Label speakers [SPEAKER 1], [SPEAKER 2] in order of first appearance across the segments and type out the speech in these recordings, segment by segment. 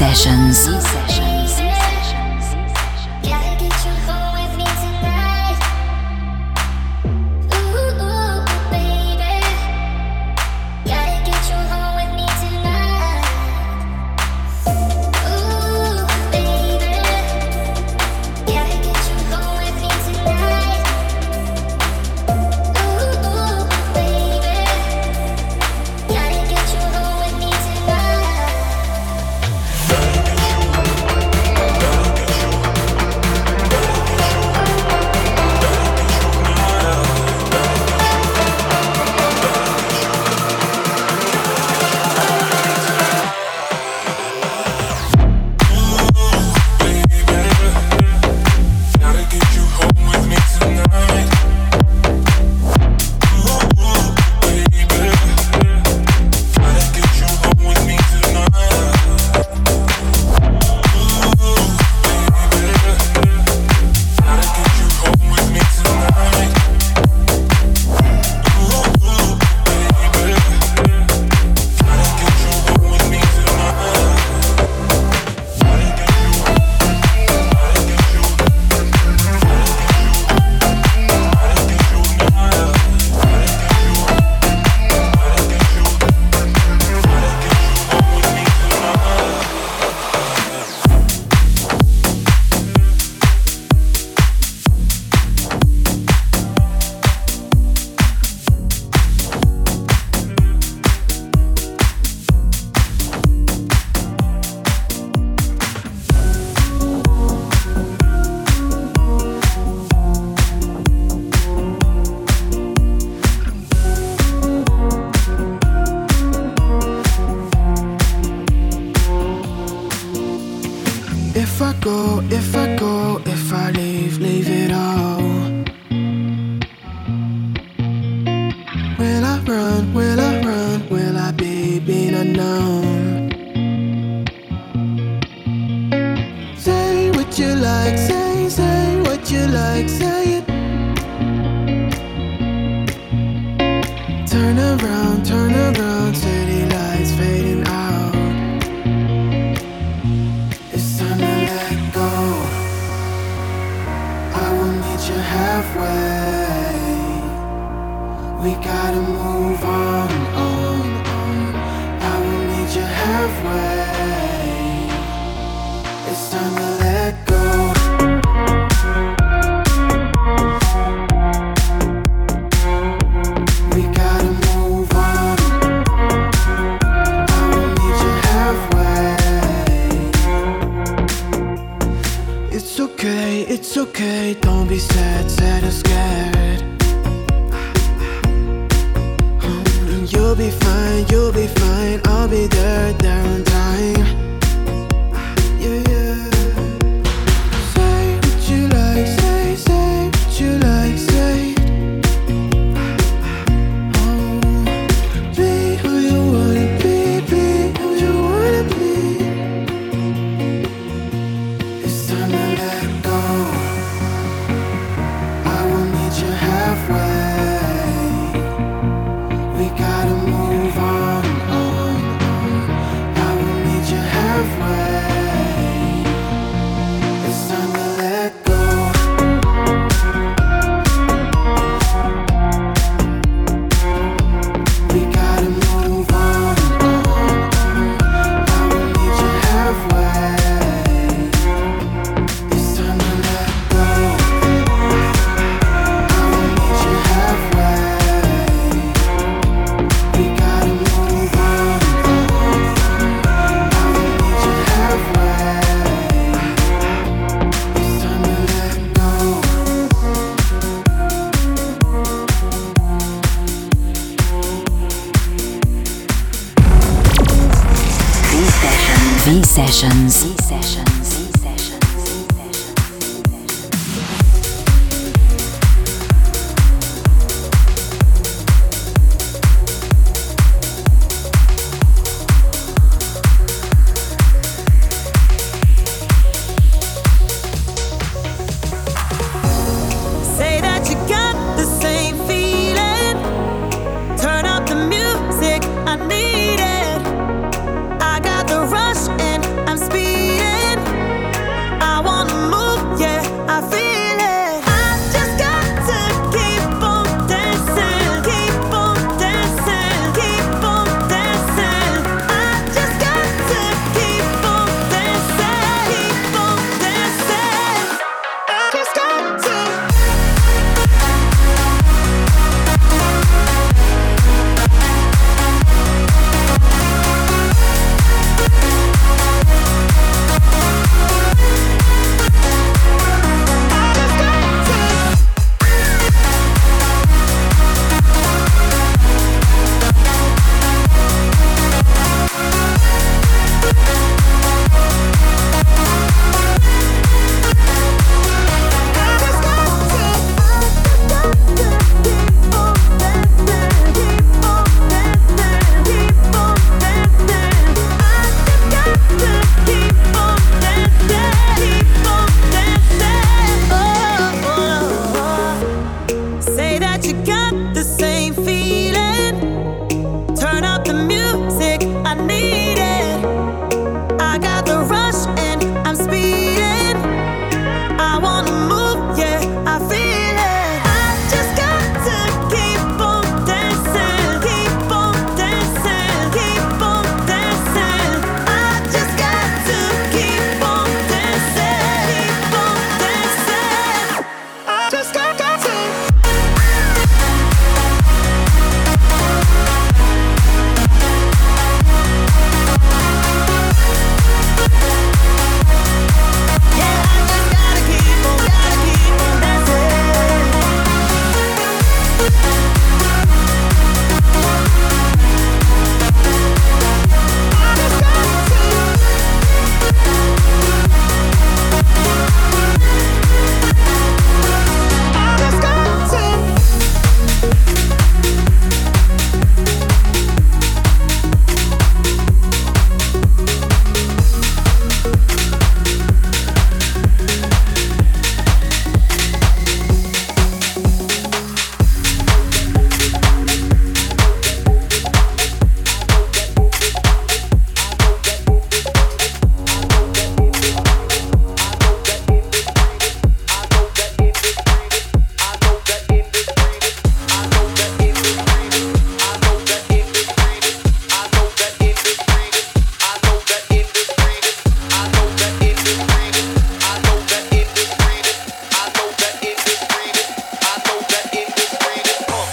[SPEAKER 1] sessions.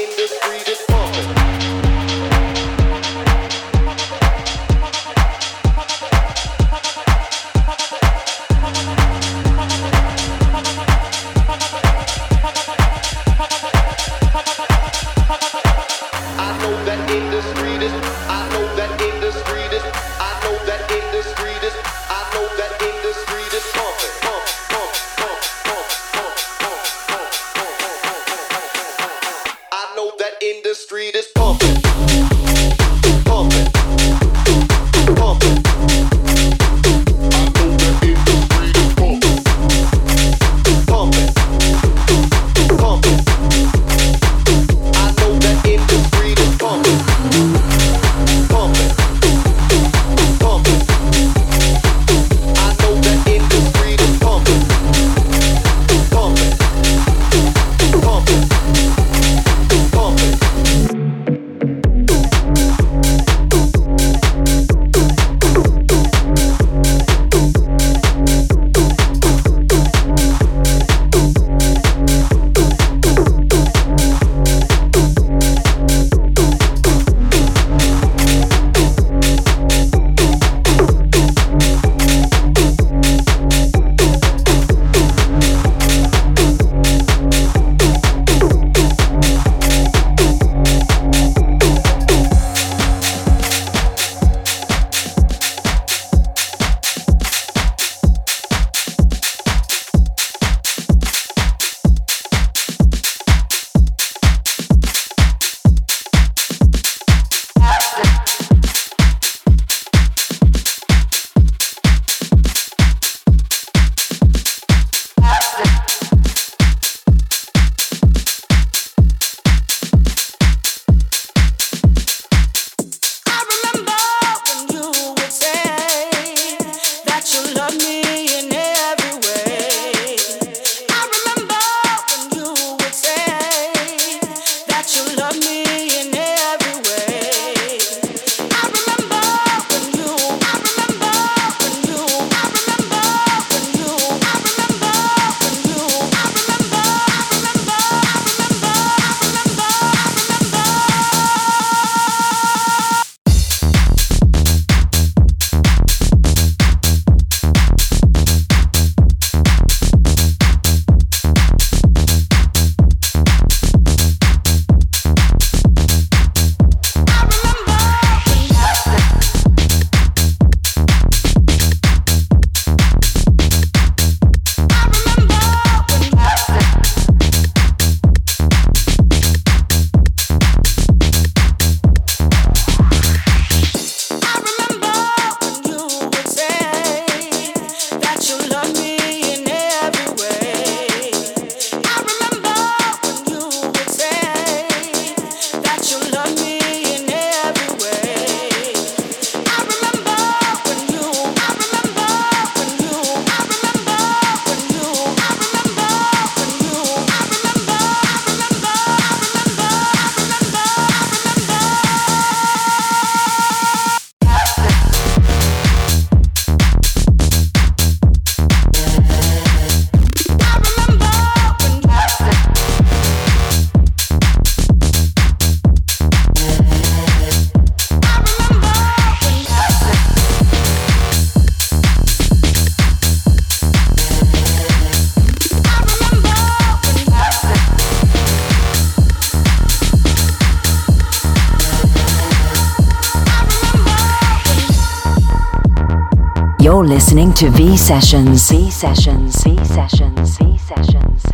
[SPEAKER 2] industry listening to V Sessions. V Sessions. V Sessions. V Sessions. Sessions.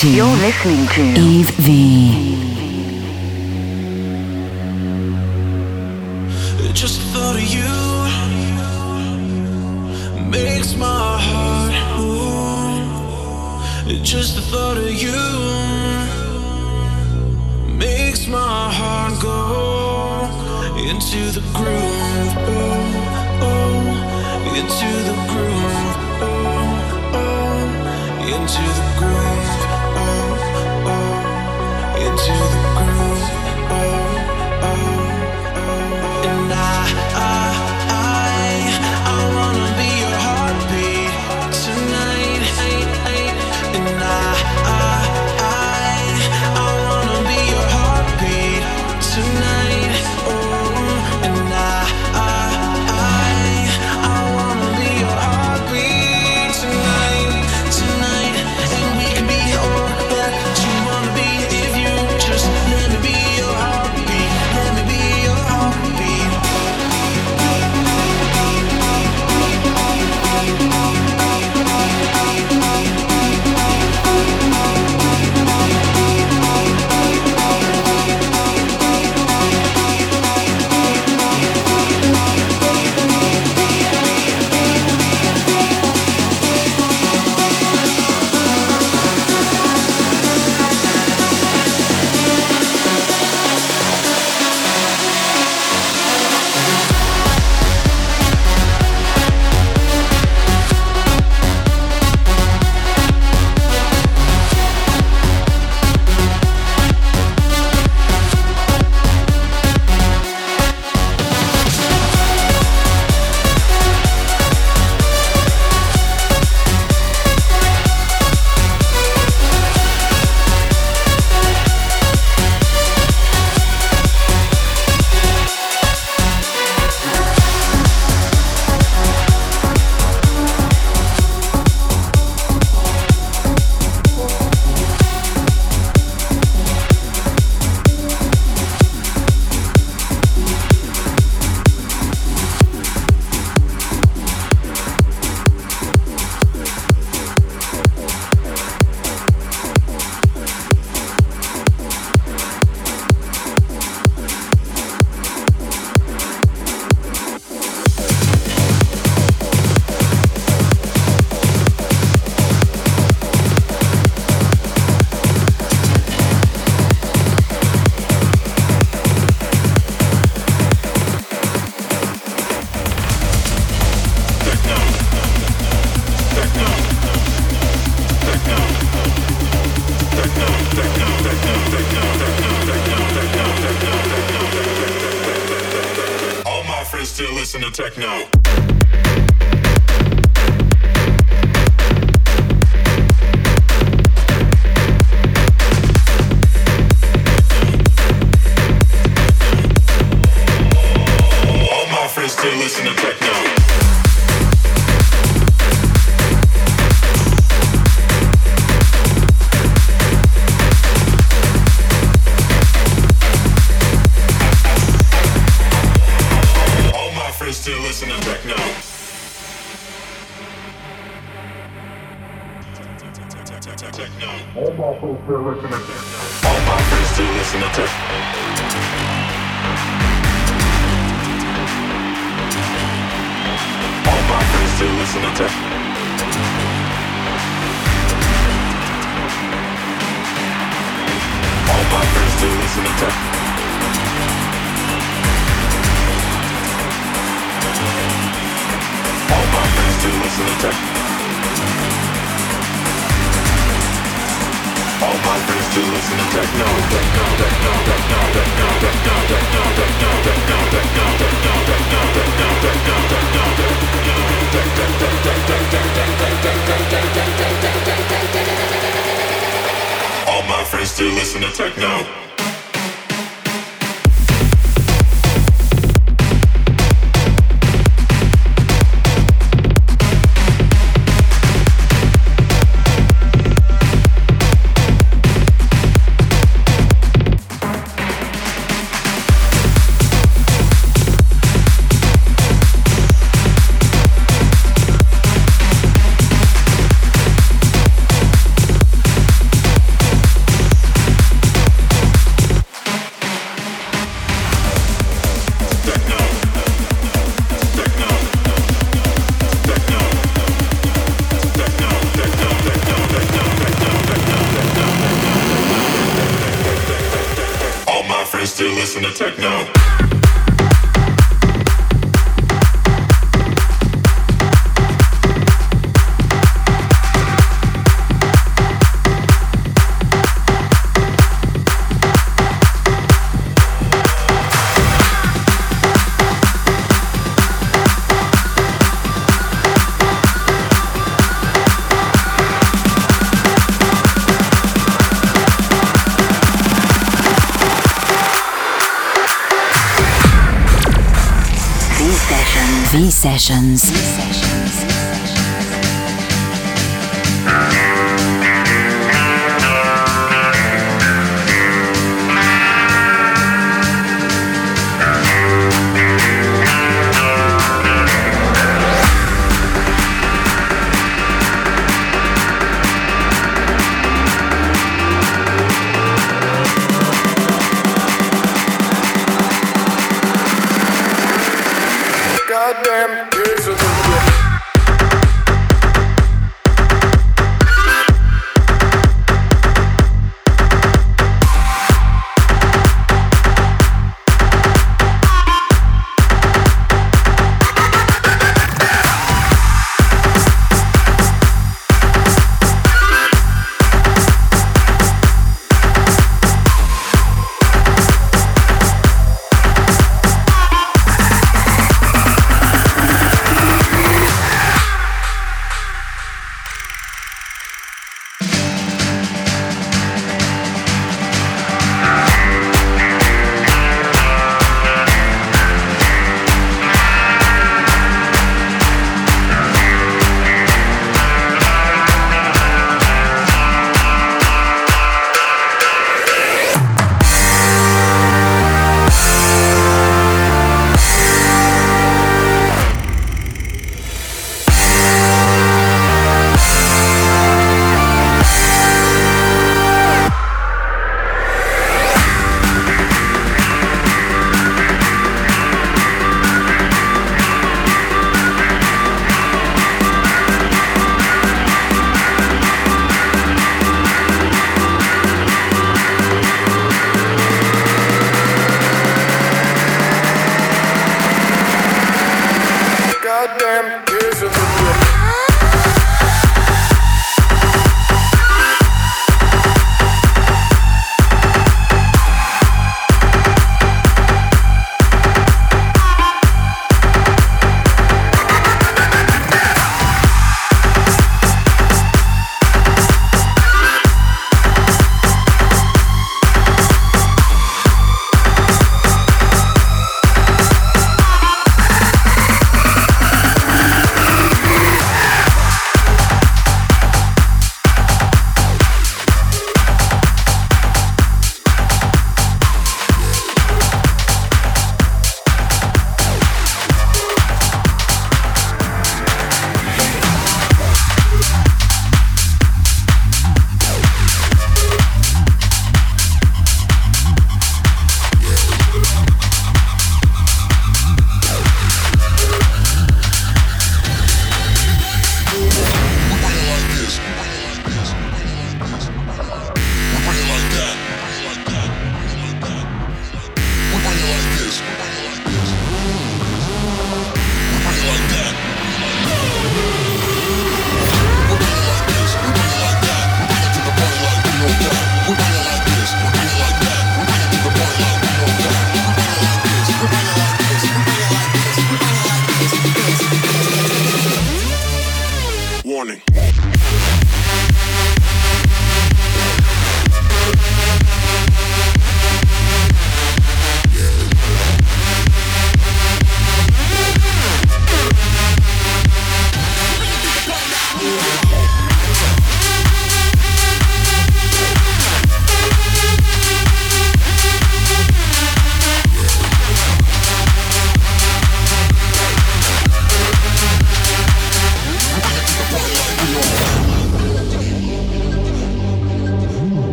[SPEAKER 3] You're listening to
[SPEAKER 1] Yves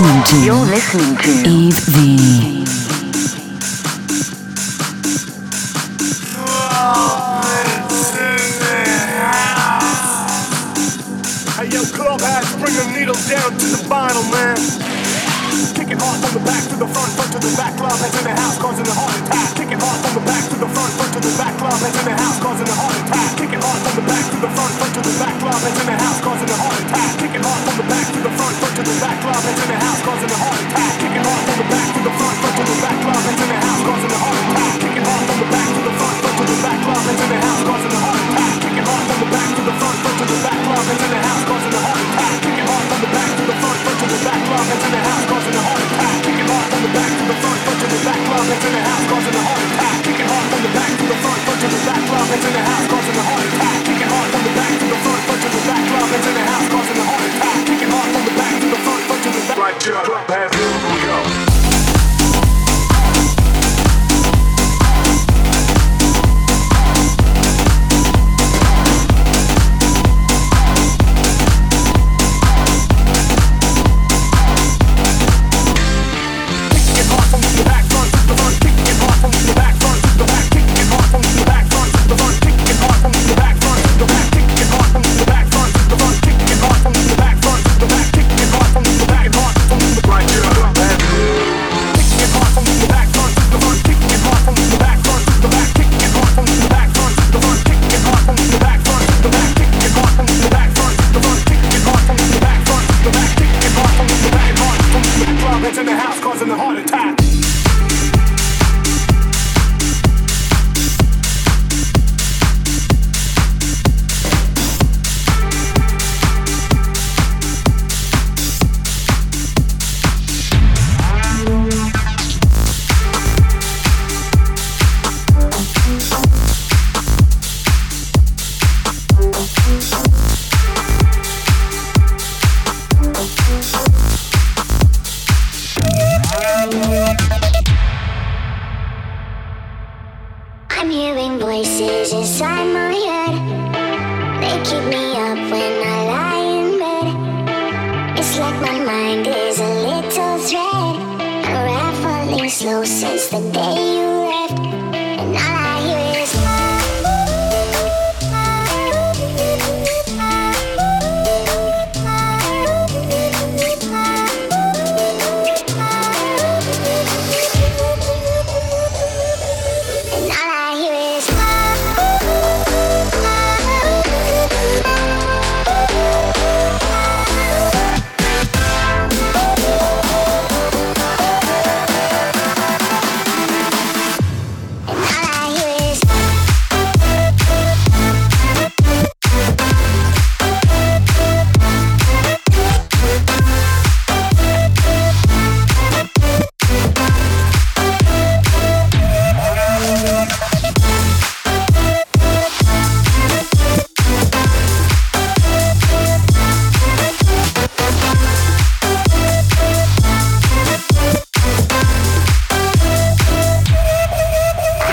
[SPEAKER 1] listening to. You're listening to. Yves V.
[SPEAKER 4] Hey, yo, Klubbheads, bring the needle down to the vinyl, man. Kicking off from the back to the front, front to the back, club that's in the house, causing a heart attack. Kicking off from the back to the front, front to the back, club that's in the house, causing a heart attack. Kicking off from the back to the front, front to the back. Kicking from the back to the front, front to the back. In the house causing a heart attack. Kicking hard from the back to the front, front to the back. In the house causing a heart attack. Kicking hard from the back to the front, front to the back. In the house causing a heart attack. Kicking hard from the back to the front, front to the back. In the house causing a heart attack. Kicking hard from the back to the front, front to the back. In the house causing a heart attack. Kicking hard from the back to the front, front to the back. In the house causing a heart attack. Kicking hard from the back to the front, front to the back. In the house causing a heart attack. my job, pass here we go.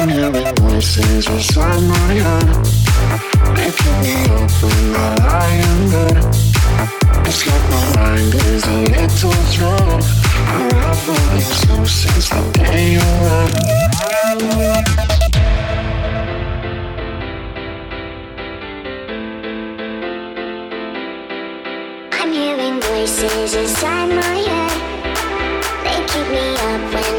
[SPEAKER 5] I'm hearing voices inside my head. Making me open the lying bed. It's like my mind is a little drunk. I'm traveling slow since the day you left. Hearing voices inside my head. They keep me up when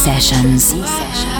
[SPEAKER 5] sessions.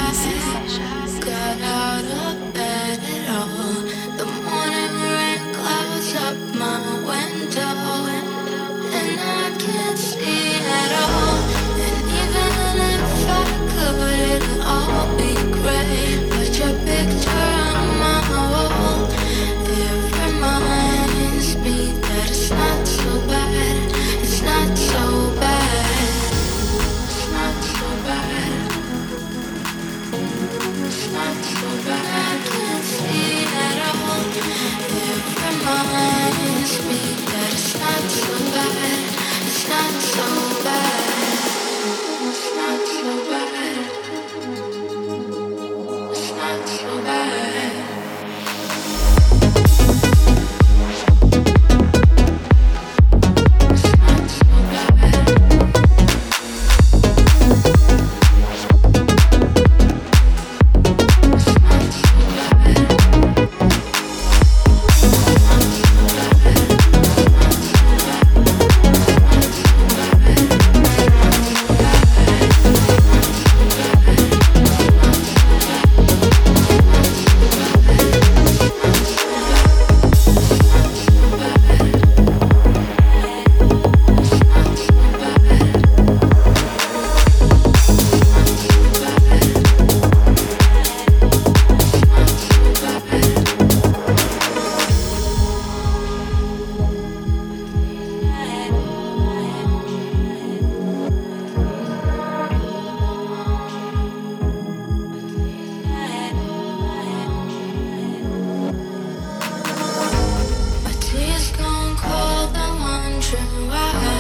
[SPEAKER 5] ocean wide.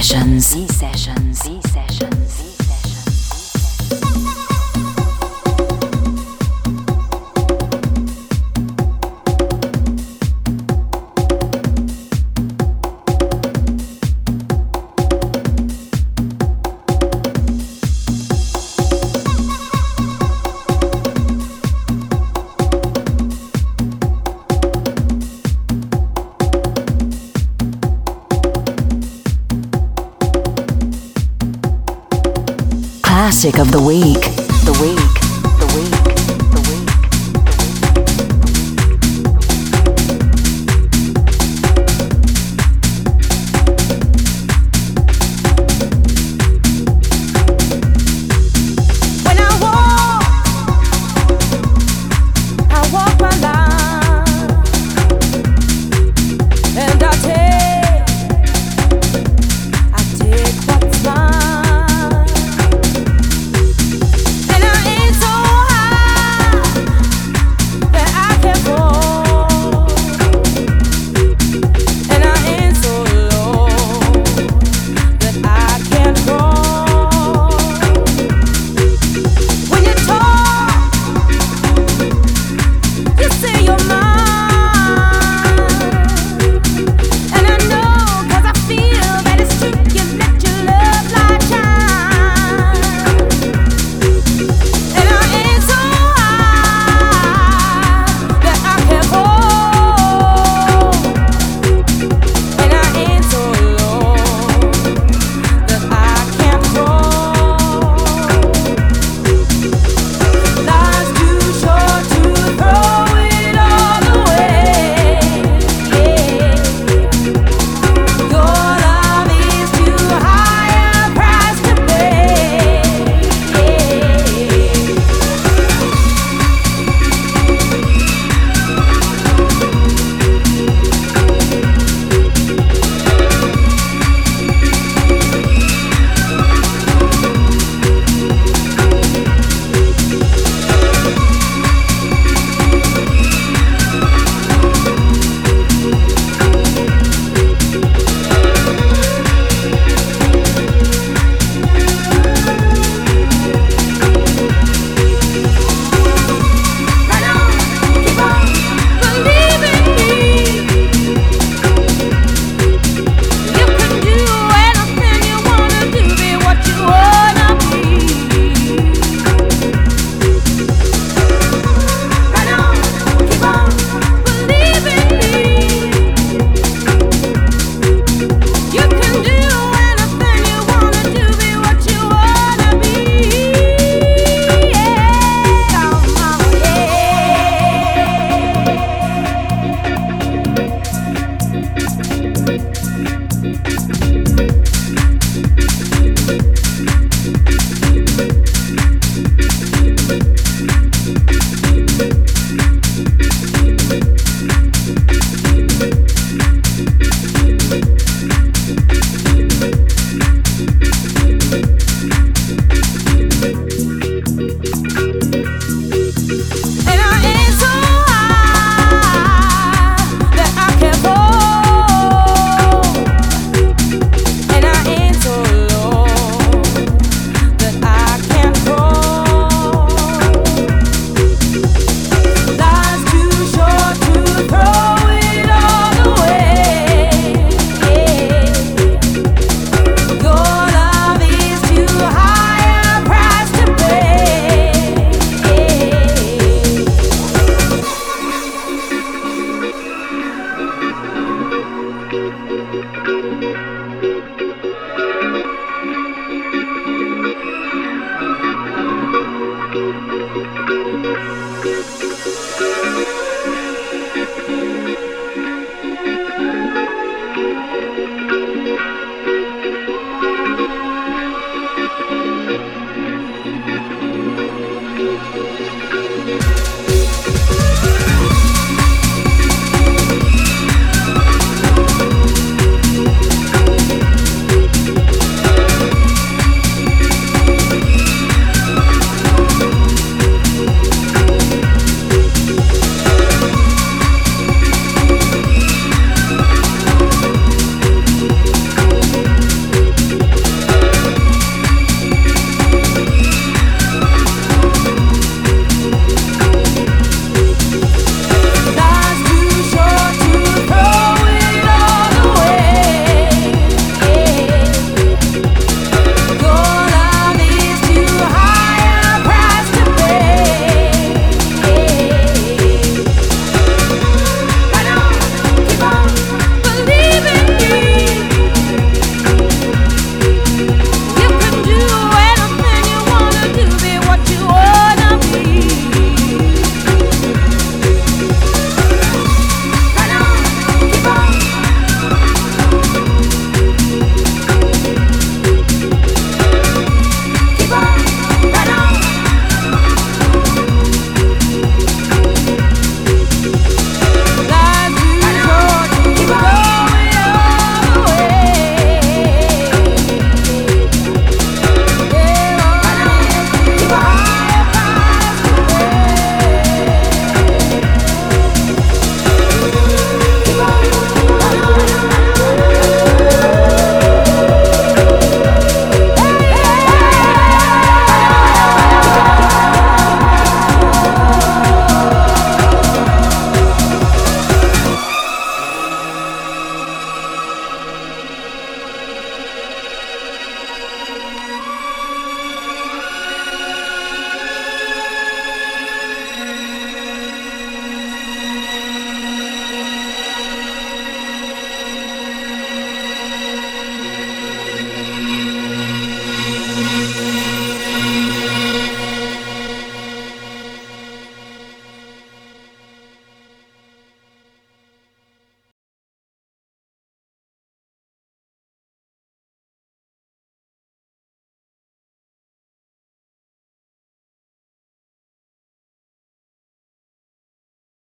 [SPEAKER 5] Sessions.
[SPEAKER 3] Classic of the week.